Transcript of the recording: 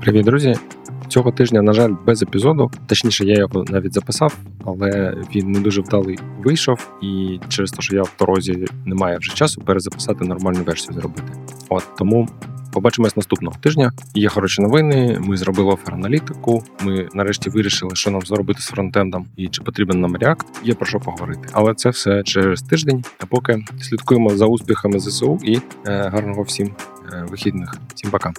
Привіт, друзі! Цього тижня, на жаль, без епізоду. Точніше, я його навіть записав, але він не дуже вдалий вийшов, і через те, що я в дорозі не маю вже часу перезаписати нормальну версію зробити. От тому побачимось наступного тижня. Є хороші новини. Ми зробили офер-аналітику. Ми нарешті вирішили, що нам зробити з фронтендом і чи потрібен нам React. Є про що поговорити. Але це все через тиждень. А поки слідкуємо за успіхами ЗСУ і е, гарного всім е, вихідних. Всім пока.